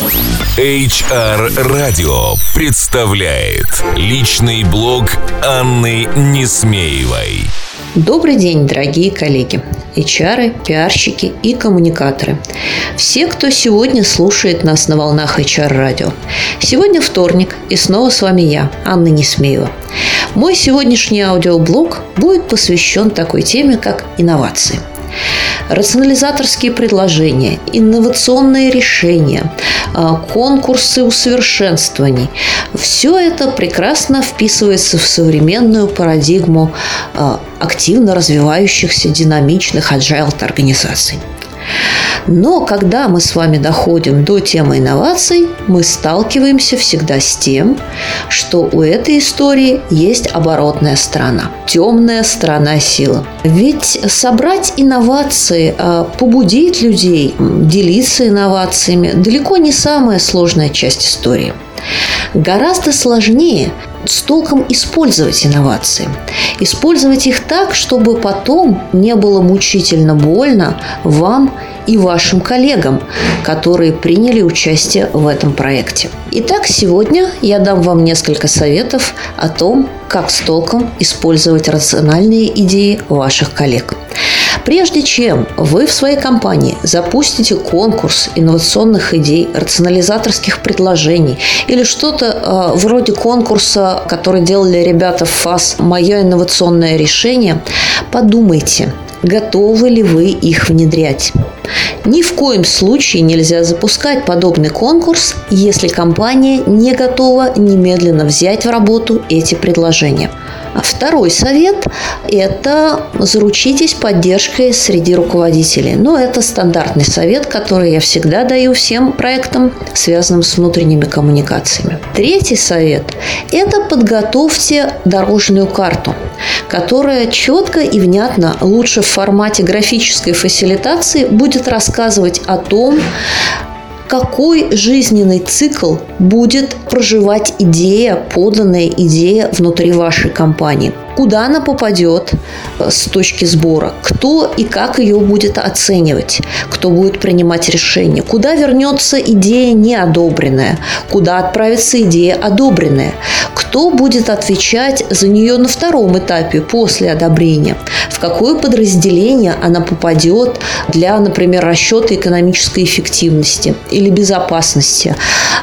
HR Radio представляет личный блог Анны Несмеевой. Добрый день, дорогие коллеги, HR, пиарщики и коммуникаторы. Все, кто сегодня слушает нас на волнах HR-радио. Сегодня вторник, и снова с вами я, Анна Несмеева. Мой сегодняшний аудиоблог будет посвящен такой теме, как инновации – рационализаторские предложения, инновационные решения, а, конкурсы усовершенствований. Все это прекрасно вписывается в современную парадигму а, активно развивающихся динамичных agile организаций. Но когда мы с вами доходим до темы инноваций, мы сталкиваемся всегда с тем, что у этой истории есть оборотная сторона, темная сторона силы. Ведь собрать инновации, а, побудить людей делиться инновациями далеко не самая сложная часть истории. Гораздо сложнее с толком использовать инновации. Использовать их так, чтобы потом не было мучительно больно вам и вашим коллегам, которые приняли участие в этом проекте. Итак, сегодня я дам вам несколько советов о том, как с толком использовать рациональные идеи ваших коллег. Прежде чем вы в своей компании запустите конкурс инновационных идей, рационализаторских предложений или что-то э, вроде конкурса, который делали ребята в ФАС «Мое инновационное решение», подумайте, готовы ли вы их внедрять. Ни в коем случае нельзя запускать подобный конкурс, если компания не готова немедленно взять в работу эти предложения. А второй совет – это заручитесь поддержкой среди руководителей. Но это стандартный совет, который я всегда даю всем проектам, связанным с внутренними коммуникациями. Третий совет – это подготовьте дорожную карту, которая четко и внятно, лучше в формате графической фасилитации, будет рассказывать о том, какой жизненный цикл будет проживать идея, поданная идея внутри вашей компании куда она попадет э, с точки сбора, кто и как ее будет оценивать, кто будет принимать решение, куда вернется идея неодобренная, куда отправится идея одобренная, кто будет отвечать за нее на втором этапе после одобрения, в какое подразделение она попадет для, например, расчета экономической эффективности или безопасности,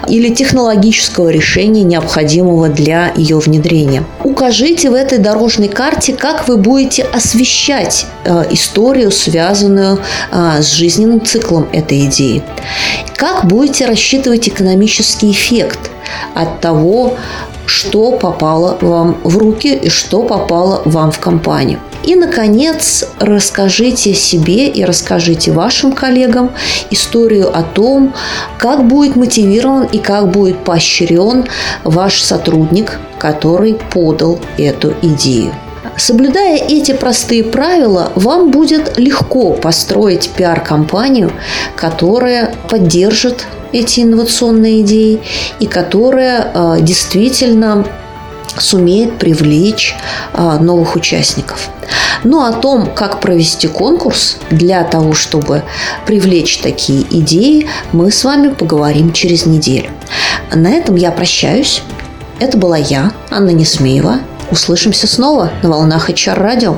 или технологического решения, необходимого для ее внедрения. Укажите в этой дорожной карте, как вы будете освещать э, историю, связанную э, с жизненным циклом этой идеи. Как будете рассчитывать экономический эффект от того, что попало вам в руки и что попало вам в компанию. И, наконец, расскажите себе и расскажите вашим коллегам историю о том, как будет мотивирован и как будет поощрен ваш сотрудник, который подал эту идею. Соблюдая эти простые правила, вам будет легко построить пиар-компанию, которая поддержит эти инновационные идеи и которая э, действительно сумеет привлечь э, новых участников. Ну, о том, как провести конкурс для того, чтобы привлечь такие идеи, мы с вами поговорим через неделю. На этом я прощаюсь. Это была я, Анна Несмеева. Услышимся снова на волнах HR радио.